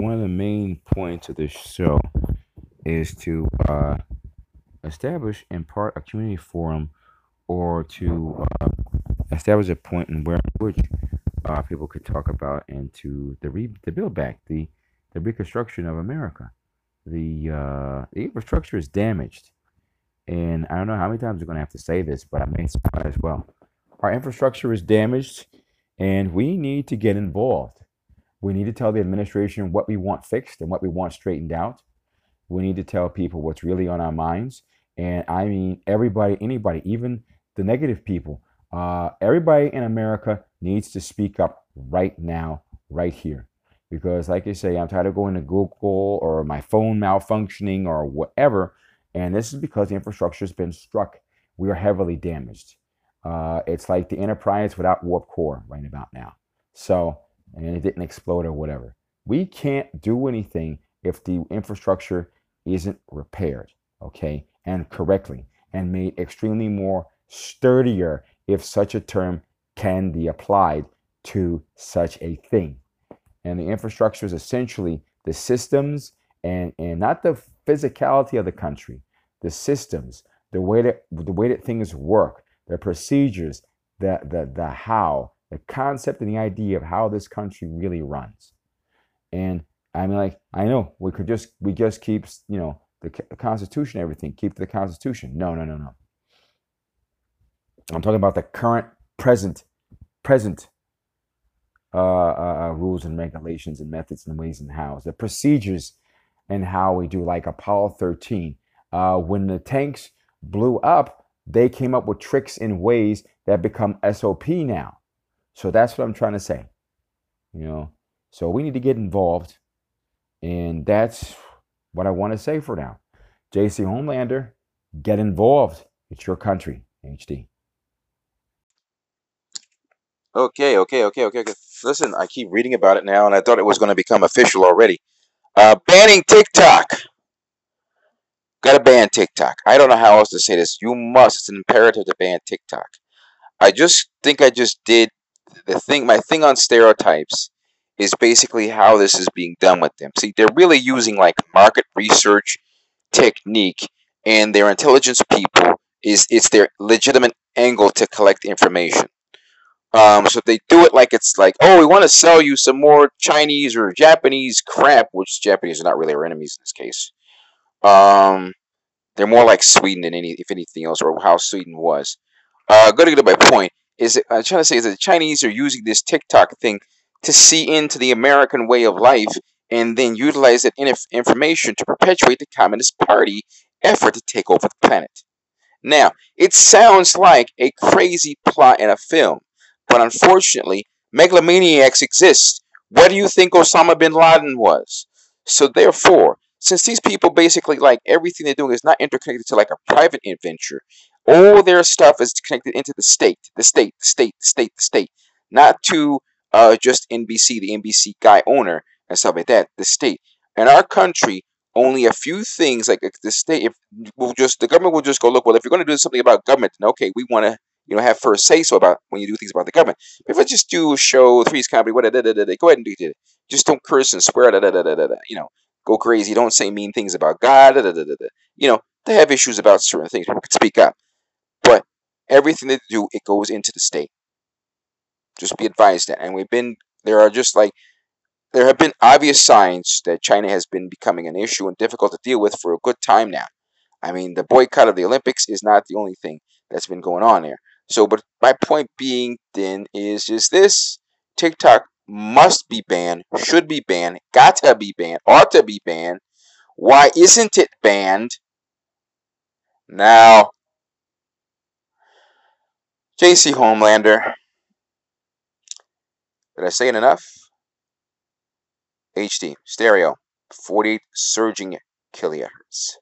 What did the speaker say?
one of the main points of this show is to uh, establish, in part, a community forum or to uh, establish a point in where which uh, people could talk about and to the re- the build back the the reconstruction of America. The uh, the infrastructure is damaged, and I don't know how many times we're going to have to say this, but I may as well. Our infrastructure is damaged, and we need to get involved. We need to tell the administration what we want fixed and what we want straightened out. We need to tell people what's really on our minds. And I mean, everybody, anybody, even the negative people, uh, everybody in America needs to speak up right now, right here. Because, like I say, I'm tired of going to Google or my phone malfunctioning or whatever. And this is because the infrastructure has been struck. We are heavily damaged. Uh, it's like the Enterprise without warp core right about now. So, and it didn't explode or whatever. We can't do anything if the infrastructure isn't repaired, okay, and correctly, and made extremely more sturdier, if such a term can be applied to such a thing. And the infrastructure is essentially the systems and, and not the physicality of the country, the systems, the way that the way that things work, the procedures, the the the how, the concept and the idea of how this country really runs. And I mean, like, I know we could just, we just keep, you know, the Constitution, everything, keep the Constitution. No, no, no, no. I'm talking about the current, present, present uh, uh, uh, rules and regulations and methods and ways and hows, the procedures and how we do, like Apollo 13. Uh, when the tanks blew up, they came up with tricks and ways that become SOP now. So that's what I'm trying to say. You know, so we need to get involved. And that's what I want to say for now. JC Homelander, get involved. It's your country, HD. Okay, okay, okay, okay, okay. Listen, I keep reading about it now, and I thought it was going to become official already. Uh, banning TikTok. Got to ban TikTok. I don't know how else to say this. You must. It's an imperative to ban TikTok. I just think I just did the thing. My thing on stereotypes is basically how this is being done with them. See, they're really using like market research technique, and their intelligence people is it's their legitimate angle to collect information. Um, so they do it like it's like, oh, we want to sell you some more Chinese or Japanese crap, which Japanese are not really our enemies in this case. Um, they're more like Sweden than any, if anything else, or how Sweden was. Uh, going to get to my point is that, I'm trying to say is that the Chinese are using this TikTok thing to see into the American way of life and then utilize that information to perpetuate the Communist Party effort to take over the planet. Now, it sounds like a crazy plot in a film, but unfortunately, megalomaniacs exist. What do you think Osama bin Laden was? So therefore, since these people basically like everything they're doing is not interconnected to like a private adventure, all their stuff is connected into the state, the state, the state, the state, the state, not to uh, just NBC, the NBC guy owner and stuff like that. The state in our country, only a few things like the state. If will just the government will just go look. Well, if you're going to do something about government, then okay, we want to you know have first say so about when you do things about the government. If I just do a show, Three's Comedy, what, go ahead and do it. Just don't curse and swear, da, da, da, da, da, you know, go crazy. Don't say mean things about God, da, da, da, da, da. You know, they have issues about certain things. People can speak up, everything they do, it goes into the state. Just be advised that. And we've been there are just like there have been obvious signs that China has been becoming an issue and difficult to deal with for a good time now. I mean, the boycott of the Olympics is not the only thing that's been going on there. So, but my point being then is just this TikTok must be banned, should be banned, got to be banned, ought to be banned. Why isn't it banned? Now, JC Homelander, did I say it enough? HD, stereo, 48 surging kilohertz.